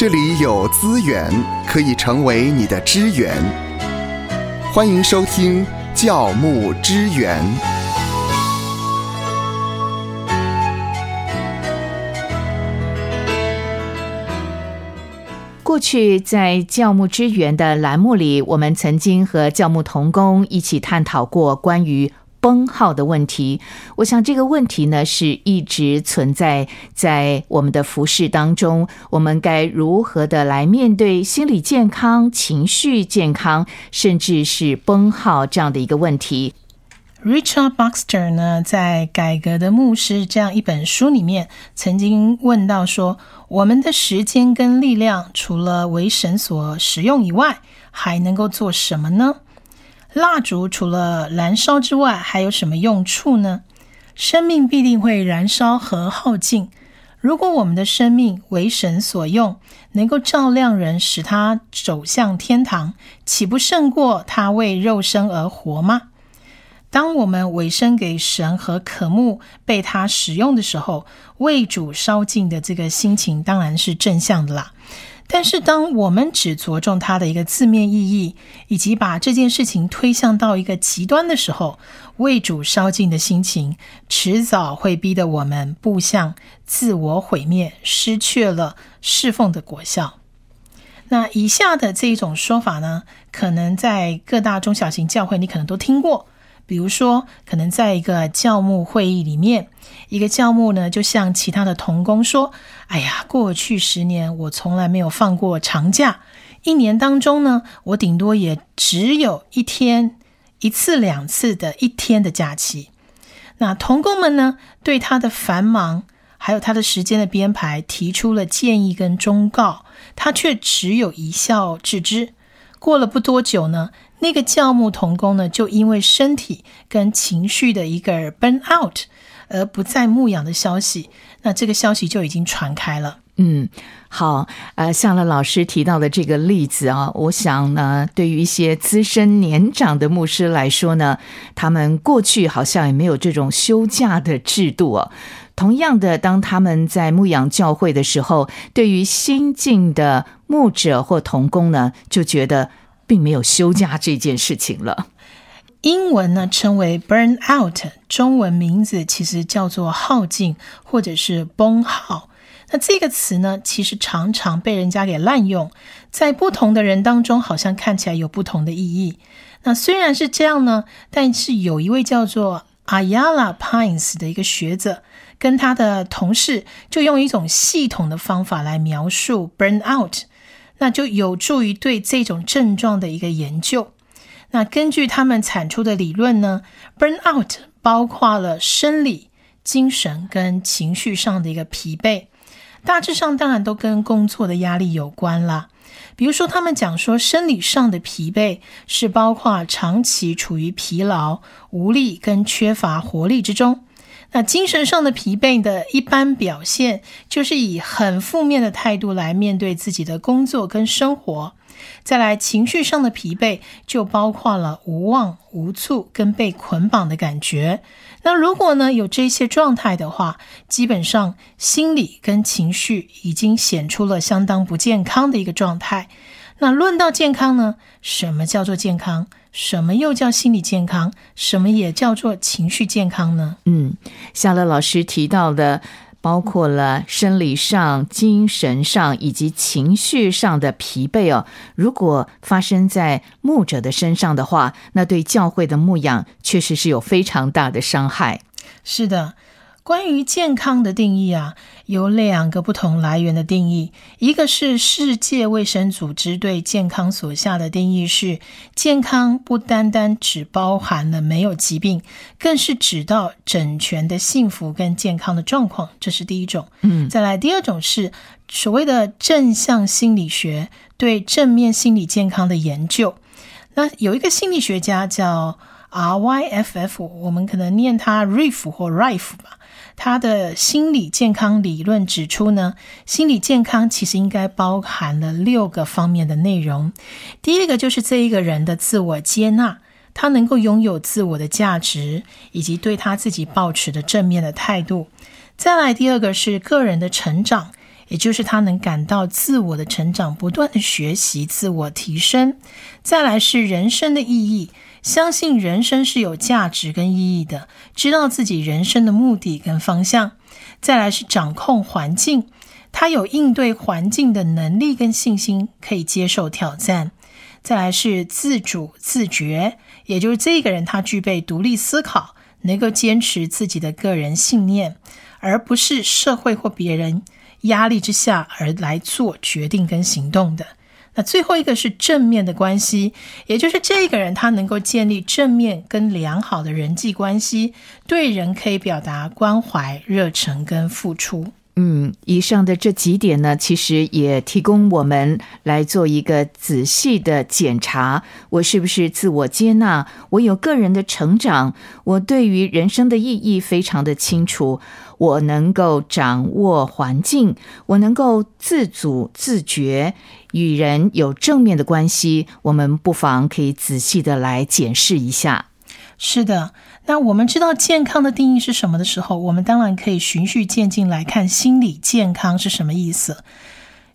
这里有资源可以成为你的支援。欢迎收听教牧支援。过去在教牧支援的栏目里，我们曾经和教牧同工一起探讨过关于崩耗的问题。我想这个问题呢，是一直存在在我们的服饰当中。我们该如何的来面对心理健康、情绪健康，甚至是崩耗这样的一个问题？Richard Baxter 呢，在《改革的牧师》这样一本书里面，曾经问到说。我们的时间跟力量，除了为神所使用以外，还能够做什么呢？蜡烛除了燃烧之外，还有什么用处呢？生命必定会燃烧和耗尽。如果我们的生命为神所用，能够照亮人，使他走向天堂，岂不胜过他为肉身而活吗？当我们委身给神和渴慕被他使用的时候，为主烧尽的这个心情当然是正向的啦。但是，当我们只着重它的一个字面意义，以及把这件事情推向到一个极端的时候，为主烧尽的心情，迟早会逼得我们步向自我毁灭，失去了侍奉的果效。那以下的这一种说法呢，可能在各大中小型教会，你可能都听过。比如说，可能在一个教牧会议里面，一个教牧呢，就向其他的童工说：“哎呀，过去十年我从来没有放过长假，一年当中呢，我顶多也只有一天、一次、两次的一天的假期。”那童工们呢，对他的繁忙还有他的时间的编排提出了建议跟忠告，他却只有一笑置之。过了不多久呢。那个教牧童工呢，就因为身体跟情绪的一个 burn out 而不再牧养的消息，那这个消息就已经传开了。嗯，好，呃，像了老师提到的这个例子啊，我想呢，对于一些资深年长的牧师来说呢，他们过去好像也没有这种休假的制度哦。同样的，当他们在牧养教会的时候，对于新进的牧者或童工呢，就觉得。并没有休假这件事情了。英文呢称为 burn out，中文名字其实叫做耗尽或者是崩耗。那这个词呢，其实常常被人家给滥用，在不同的人当中，好像看起来有不同的意义。那虽然是这样呢，但是有一位叫做 Ayala Pines 的一个学者，跟他的同事就用一种系统的方法来描述 burn out。那就有助于对这种症状的一个研究。那根据他们产出的理论呢，burn out 包括了生理、精神跟情绪上的一个疲惫，大致上当然都跟工作的压力有关啦。比如说，他们讲说生理上的疲惫是包括长期处于疲劳、无力跟缺乏活力之中。那精神上的疲惫的一般表现，就是以很负面的态度来面对自己的工作跟生活。再来，情绪上的疲惫就包括了无望、无助跟被捆绑的感觉。那如果呢有这些状态的话，基本上心理跟情绪已经显出了相当不健康的一个状态。那论到健康呢，什么叫做健康？什么又叫心理健康？什么也叫做情绪健康呢？嗯，夏乐老师提到的，包括了生理上、精神上以及情绪上的疲惫哦。如果发生在牧者的身上的话，那对教会的牧养确实是有非常大的伤害。是的。关于健康的定义啊，有两个不同来源的定义。一个是世界卫生组织对健康所下的定义是：健康不单单只包含了没有疾病，更是指到整全的幸福跟健康的状况。这是第一种。嗯，再来第二种是所谓的正向心理学对正面心理健康的研究。那有一个心理学家叫 R Y F F，我们可能念他 Riff 或 Rife 吧。他的心理健康理论指出呢，心理健康其实应该包含了六个方面的内容。第一个就是这一个人的自我接纳，他能够拥有自我的价值，以及对他自己保持的正面的态度。再来，第二个是个人的成长，也就是他能感到自我的成长，不断的学习、自我提升。再来是人生的意义，相信人生是有价值跟意义的，知道自己人生的目的跟方向。再来是掌控环境，他有应对环境的能力跟信心，可以接受挑战。再来是自主自觉，也就是这个人他具备独立思考，能够坚持自己的个人信念。而不是社会或别人压力之下而来做决定跟行动的。那最后一个是正面的关系，也就是这个人他能够建立正面跟良好的人际关系，对人可以表达关怀、热忱跟付出。嗯，以上的这几点呢，其实也提供我们来做一个仔细的检查：我是不是自我接纳？我有个人的成长？我对于人生的意义非常的清楚？我能够掌握环境？我能够自主自觉？与人有正面的关系？我们不妨可以仔细的来检视一下。是的。那我们知道健康的定义是什么的时候，我们当然可以循序渐进来看心理健康是什么意思。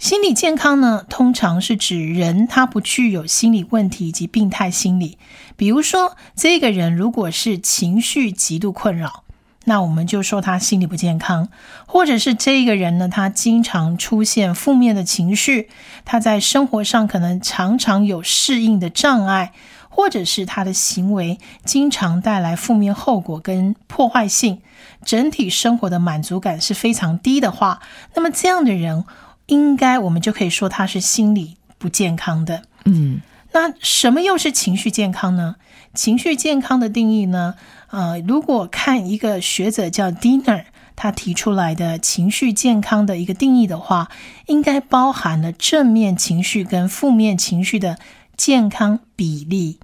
心理健康呢，通常是指人他不具有心理问题以及病态心理。比如说，这个人如果是情绪极度困扰，那我们就说他心理不健康；或者是这个人呢，他经常出现负面的情绪，他在生活上可能常常有适应的障碍。或者是他的行为经常带来负面后果跟破坏性，整体生活的满足感是非常低的话，那么这样的人应该我们就可以说他是心理不健康的。嗯，那什么又是情绪健康呢？情绪健康的定义呢？呃，如果看一个学者叫 Dinner，他提出来的情绪健康的一个定义的话，应该包含了正面情绪跟负面情绪的。健康比例，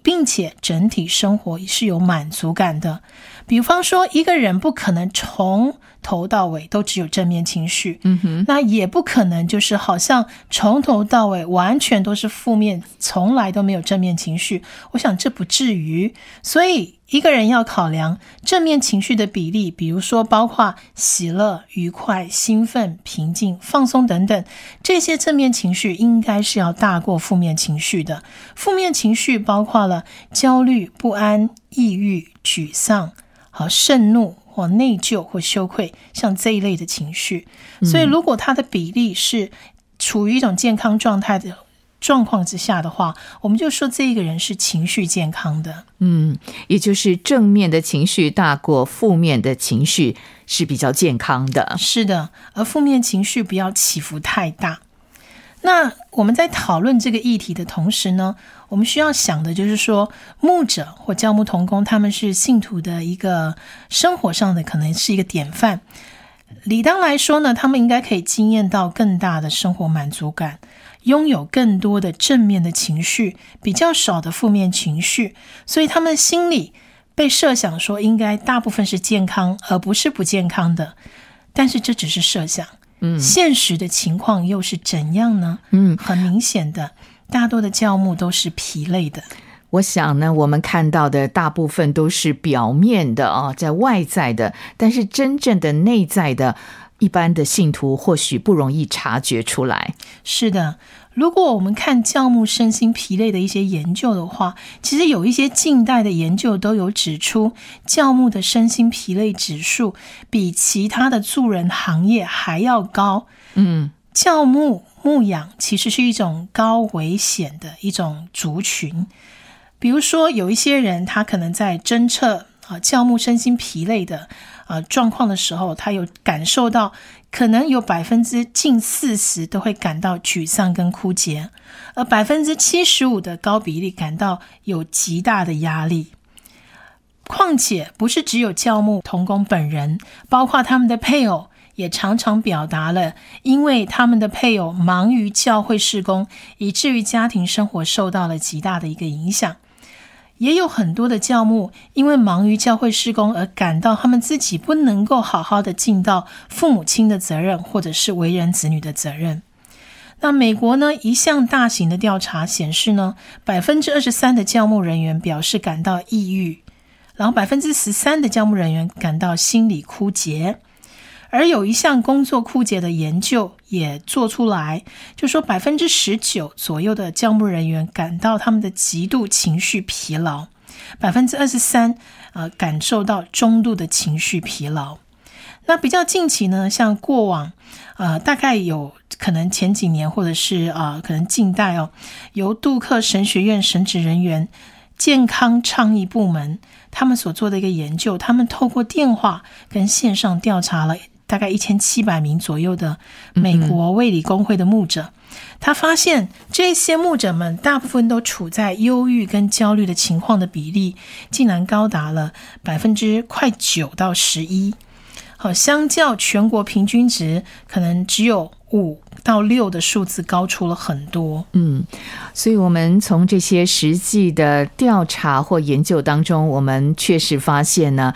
并且整体生活是有满足感的。比方说，一个人不可能从头到尾都只有正面情绪，嗯哼，那也不可能就是好像从头到尾完全都是负面，从来都没有正面情绪。我想这不至于，所以。一个人要考量正面情绪的比例，比如说包括喜乐、愉快、兴奋、平静、放松等等，这些正面情绪应该是要大过负面情绪的。负面情绪包括了焦虑、不安、抑郁、沮丧、好盛怒或内疚或羞愧，像这一类的情绪。所以，如果它的比例是处于一种健康状态的。状况之下的话，我们就说这个人是情绪健康的，嗯，也就是正面的情绪大过负面的情绪是比较健康的，是的，而负面情绪不要起伏太大。那我们在讨论这个议题的同时呢，我们需要想的就是说，牧者或教牧同工他们是信徒的一个生活上的可能是一个典范，理当来说呢，他们应该可以经验到更大的生活满足感。拥有更多的正面的情绪，比较少的负面情绪，所以他们心里被设想说应该大部分是健康，而不是不健康的。但是这只是设想，嗯，现实的情况又是怎样呢？嗯，很明显的，大多的教牧都是疲累的。我想呢，我们看到的大部分都是表面的啊，在外在的，但是真正的内在的。一般的信徒或许不容易察觉出来。是的，如果我们看教牧身心疲累的一些研究的话，其实有一些近代的研究都有指出，教牧的身心疲累指数比其他的助人行业还要高。嗯，教牧牧养其实是一种高危险的一种族群。比如说，有一些人他可能在侦测啊教牧身心疲累的。呃，状况的时候，他有感受到，可能有百分之近四十都会感到沮丧跟枯竭，而百分之七十五的高比例感到有极大的压力。况且，不是只有教牧童工本人，包括他们的配偶，也常常表达了，因为他们的配偶忙于教会事工，以至于家庭生活受到了极大的一个影响。也有很多的教牧因为忙于教会施工而感到他们自己不能够好好的尽到父母亲的责任，或者是为人子女的责任。那美国呢？一项大型的调查显示呢，百分之二十三的教牧人员表示感到抑郁，然后百分之十三的教牧人员感到心理枯竭。而有一项工作枯竭的研究也做出来，就说百分之十九左右的教牧人员感到他们的极度情绪疲劳，百分之二十三呃感受到中度的情绪疲劳。那比较近期呢，像过往呃大概有可能前几年或者是啊可能近代哦，由杜克神学院神职人员健康倡议部门他们所做的一个研究，他们透过电话跟线上调查了。大概一千七百名左右的美国卫理公会的牧者，他发现这些牧者们大部分都处在忧郁跟焦虑的情况的比例，竟然高达了百分之快九到十一。好，相较全国平均值，可能只有五到六的数字高出了很多。嗯，所以我们从这些实际的调查或研究当中，我们确实发现呢。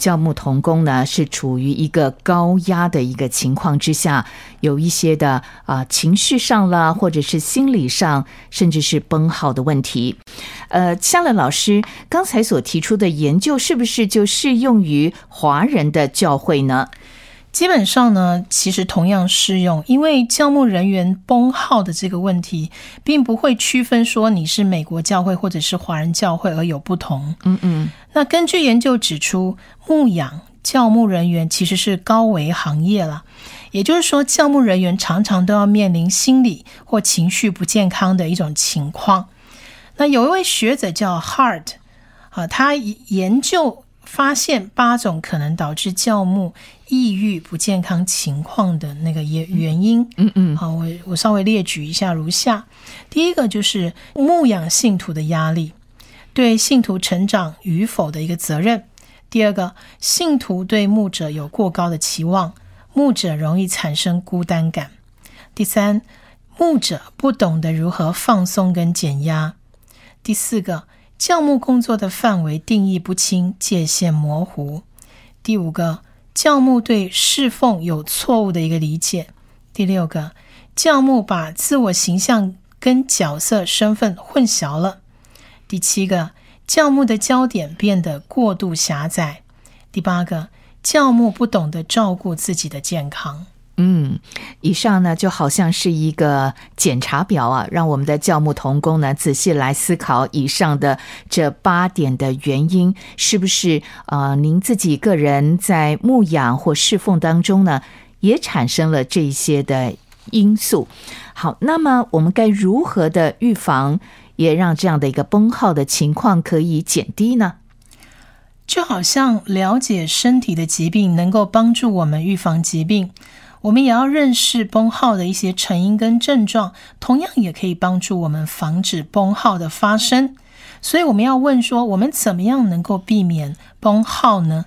教牧童工呢是处于一个高压的一个情况之下，有一些的啊情绪上啦，或者是心理上，甚至是崩耗的问题。呃，夏乐老师刚才所提出的研究，是不是就适用于华人的教会呢？基本上呢，其实同样适用，因为教牧人员崩号的这个问题，并不会区分说你是美国教会或者是华人教会而有不同。嗯嗯。那根据研究指出，牧养教牧人员其实是高危行业了，也就是说，教牧人员常常都要面临心理或情绪不健康的一种情况。那有一位学者叫 Hard，啊，他研究。发现八种可能导致教牧抑郁不健康情况的那个原原因。嗯嗯，好，我我稍微列举一下如下：第一个就是牧养信徒的压力，对信徒成长与否的一个责任；第二个，信徒对牧者有过高的期望，牧者容易产生孤单感；第三，牧者不懂得如何放松跟减压；第四个。教牧工作的范围定义不清，界限模糊。第五个，教牧对侍奉有错误的一个理解。第六个，教牧把自我形象跟角色身份混淆了。第七个，教牧的焦点变得过度狭窄。第八个，教牧不懂得照顾自己的健康。嗯，以上呢就好像是一个检查表啊，让我们的教牧童工呢仔细来思考以上的这八点的原因，是不是呃您自己个人在牧养或侍奉当中呢也产生了这些的因素？好，那么我们该如何的预防，也让这样的一个崩耗的情况可以减低呢？就好像了解身体的疾病，能够帮助我们预防疾病。我们也要认识崩耗的一些成因跟症状，同样也可以帮助我们防止崩耗的发生。所以我们要问说，我们怎么样能够避免崩耗呢？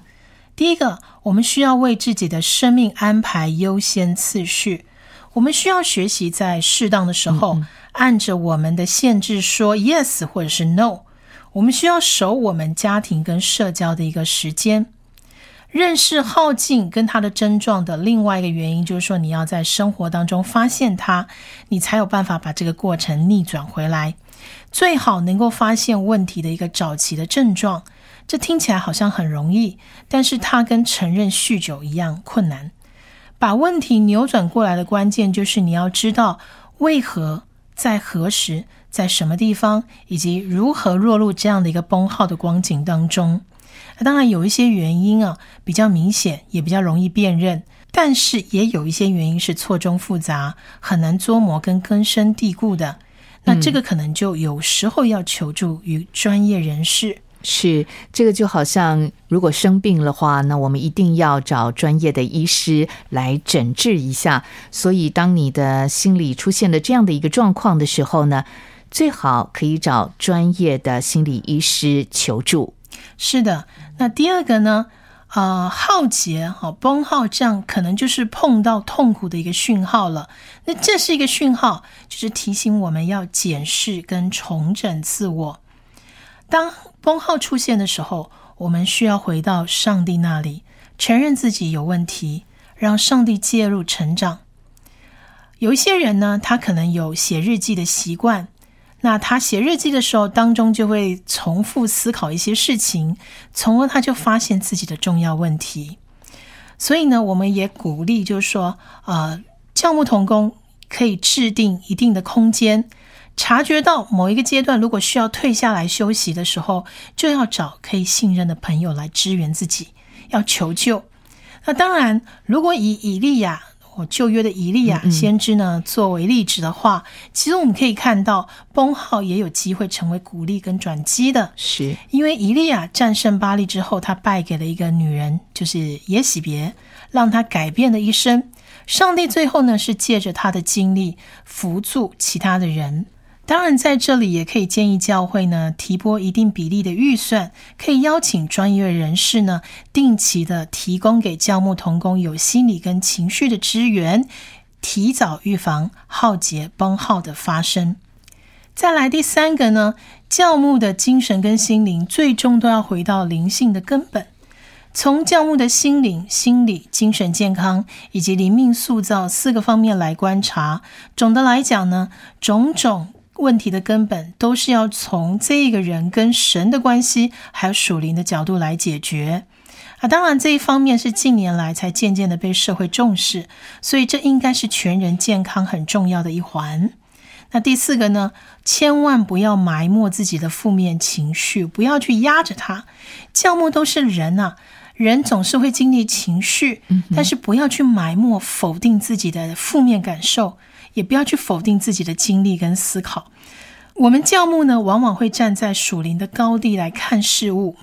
第一个，我们需要为自己的生命安排优先次序。我们需要学习在适当的时候，按着我们的限制说 yes 或者是 no。我们需要守我们家庭跟社交的一个时间。认识耗尽跟它的症状的另外一个原因，就是说你要在生活当中发现它，你才有办法把这个过程逆转回来。最好能够发现问题的一个早期的症状，这听起来好像很容易，但是它跟承认酗酒一样困难。把问题扭转过来的关键，就是你要知道为何、在何时、在什么地方，以及如何落入这样的一个崩耗的光景当中。那当然有一些原因啊，比较明显，也比较容易辨认，但是也有一些原因是错综复杂，很难捉摸跟根深蒂固的。那这个可能就有时候要求助于专业人士。是，这个就好像如果生病的话，那我们一定要找专业的医师来诊治一下。所以，当你的心理出现了这样的一个状况的时候呢，最好可以找专业的心理医师求助。是的，那第二个呢？啊，浩劫哈崩耗，这样可能就是碰到痛苦的一个讯号了。那这是一个讯号，就是提醒我们要检视跟重整自我。当崩耗出现的时候，我们需要回到上帝那里，承认自己有问题，让上帝介入成长。有一些人呢，他可能有写日记的习惯。那他写日记的时候，当中就会重复思考一些事情，从而他就发现自己的重要问题。所以呢，我们也鼓励，就是说，呃，教牧童工可以制定一定的空间，察觉到某一个阶段，如果需要退下来休息的时候，就要找可以信任的朋友来支援自己，要求救。那当然，如果以以利亚。我旧约的以利亚先知呢，作为例子的话，其实我们可以看到，崩号也有机会成为鼓励跟转机的。是因为以利亚战胜巴利之后，他败给了一个女人，就是耶喜别，让他改变了一生。上帝最后呢，是借着他的经历扶助其他的人。当然，在这里也可以建议教会呢提拨一定比例的预算，可以邀请专业人士呢定期的提供给教牧同工有心理跟情绪的支援，提早预防浩劫崩耗的发生。再来第三个呢，教牧的精神跟心灵最终都要回到灵性的根本，从教牧的心灵、心理、精神健康以及灵命塑造四个方面来观察。总的来讲呢，种种。问题的根本都是要从这个人跟神的关系，还有属灵的角度来解决啊。当然，这一方面是近年来才渐渐的被社会重视，所以这应该是全人健康很重要的一环。那第四个呢，千万不要埋没自己的负面情绪，不要去压着它。教牧都是人呐，人总是会经历情绪，但是不要去埋没、否定自己的负面感受。也不要去否定自己的经历跟思考。我们教牧呢，往往会站在属灵的高地来看事物，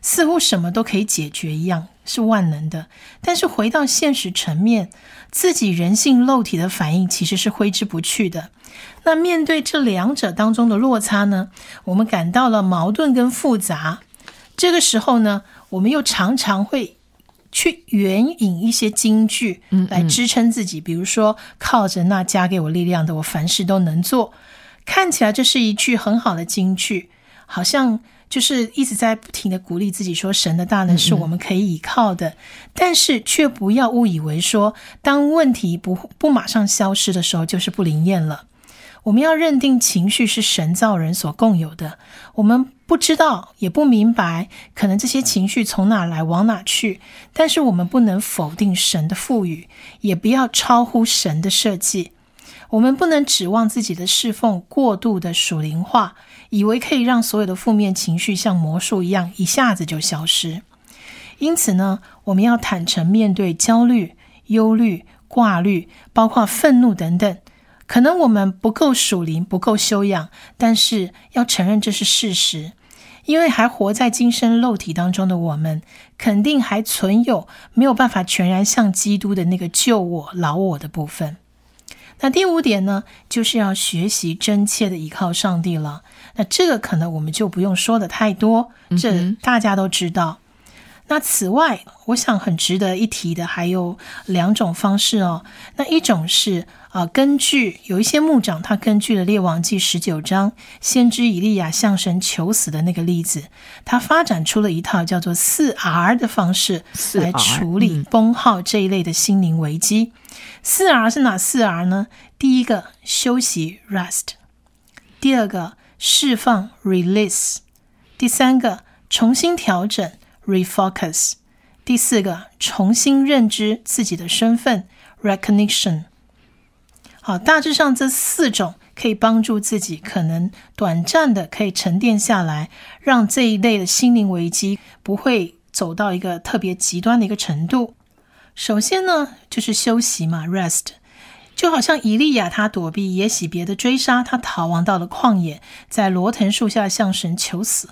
似乎什么都可以解决一样，是万能的。但是回到现实层面，自己人性肉体的反应其实是挥之不去的。那面对这两者当中的落差呢，我们感到了矛盾跟复杂。这个时候呢，我们又常常会。去援引一些金句来支撑自己，比如说靠着那加给我力量的，我凡事都能做。看起来这是一句很好的金句，好像就是一直在不停的鼓励自己，说神的大能是我们可以依靠的。但是却不要误以为说，当问题不不马上消失的时候，就是不灵验了。我们要认定情绪是神造人所共有的，我们不知道也不明白，可能这些情绪从哪来往哪去，但是我们不能否定神的赋予，也不要超乎神的设计。我们不能指望自己的侍奉过度的属灵化，以为可以让所有的负面情绪像魔术一样一下子就消失。因此呢，我们要坦诚面对焦虑、忧虑、挂虑，包括愤怒等等。可能我们不够属灵，不够修养，但是要承认这是事实，因为还活在今生肉体当中的我们，肯定还存有没有办法全然像基督的那个救我、老我的部分。那第五点呢，就是要学习真切的依靠上帝了。那这个可能我们就不用说的太多，这大家都知道。那此外，我想很值得一提的还有两种方式哦。那一种是啊，根据有一些牧长，他根据了列王记十九章先知以利亚向神求死的那个例子，他发展出了一套叫做四 R 的方式来处理崩耗这一类的心灵危机。四 R 是哪四 R 呢？第一个休息 （rest），第二个释放 （release），第三个重新调整。refocus，第四个，重新认知自己的身份，recognition。好，大致上这四种可以帮助自己，可能短暂的可以沉淀下来，让这一类的心灵危机不会走到一个特别极端的一个程度。首先呢，就是休息嘛，rest。就好像以利亚他躲避耶洗别的追杀，他逃亡到了旷野，在罗藤树下向神求死。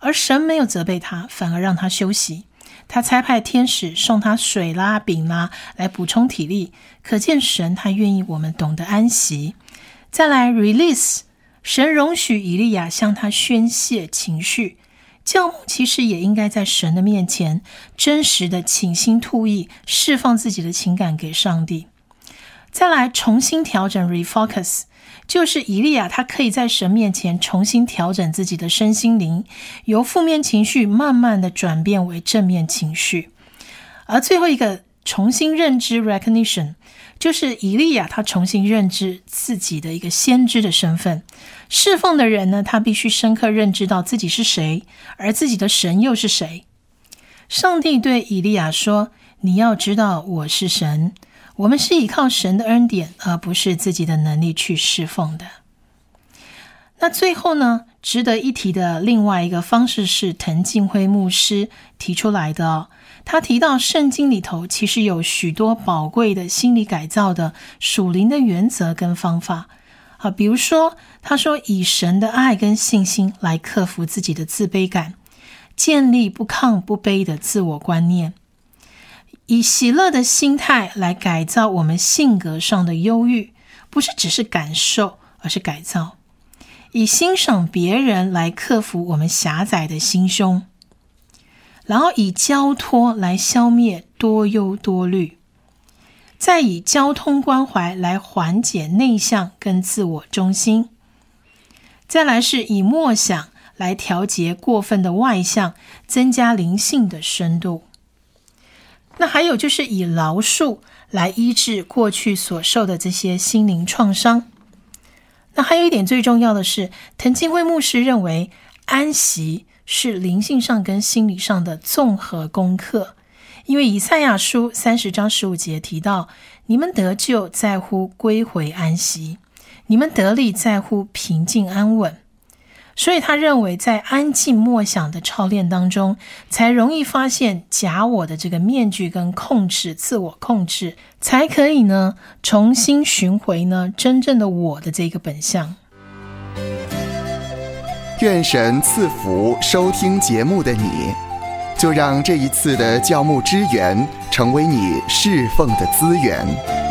而神没有责备他，反而让他休息。他差派天使送他水啦、饼啦，来补充体力。可见神他愿意我们懂得安息。再来，release，神容许以利亚向他宣泄情绪。教牧其实也应该在神的面前真实的倾心吐意，释放自己的情感给上帝。再来，重新调整，refocus。就是以利亚，他可以在神面前重新调整自己的身心灵，由负面情绪慢慢的转变为正面情绪。而最后一个重新认知 （recognition），就是以利亚他重新认知自己的一个先知的身份。侍奉的人呢，他必须深刻认知到自己是谁，而自己的神又是谁。上帝对以利亚说：“你要知道，我是神。我们是依靠神的恩典，而不是自己的能力去侍奉的。那最后呢，值得一提的另外一个方式是滕敬辉牧师提出来的哦。他提到圣经里头其实有许多宝贵的心理改造的属灵的原则跟方法啊，比如说他说以神的爱跟信心来克服自己的自卑感，建立不亢不卑的自我观念。以喜乐的心态来改造我们性格上的忧郁，不是只是感受，而是改造。以欣赏别人来克服我们狭窄的心胸，然后以交托来消灭多忧多虑，再以交通关怀来缓解内向跟自我中心，再来是以默想来调节过分的外向，增加灵性的深度。那还有就是以饶恕来医治过去所受的这些心灵创伤。那还有一点最重要的是，滕金辉牧师认为安息是灵性上跟心理上的综合功课。因为以赛亚书三十章十五节提到：“你们得救在乎归回安息，你们得力在乎平静安稳。”所以他认为，在安静默想的操练当中，才容易发现假我的这个面具跟控制、自我控制，才可以呢重新寻回呢真正的我的这个本相。愿神赐福收听节目的你，就让这一次的教牧支援成为你侍奉的资源。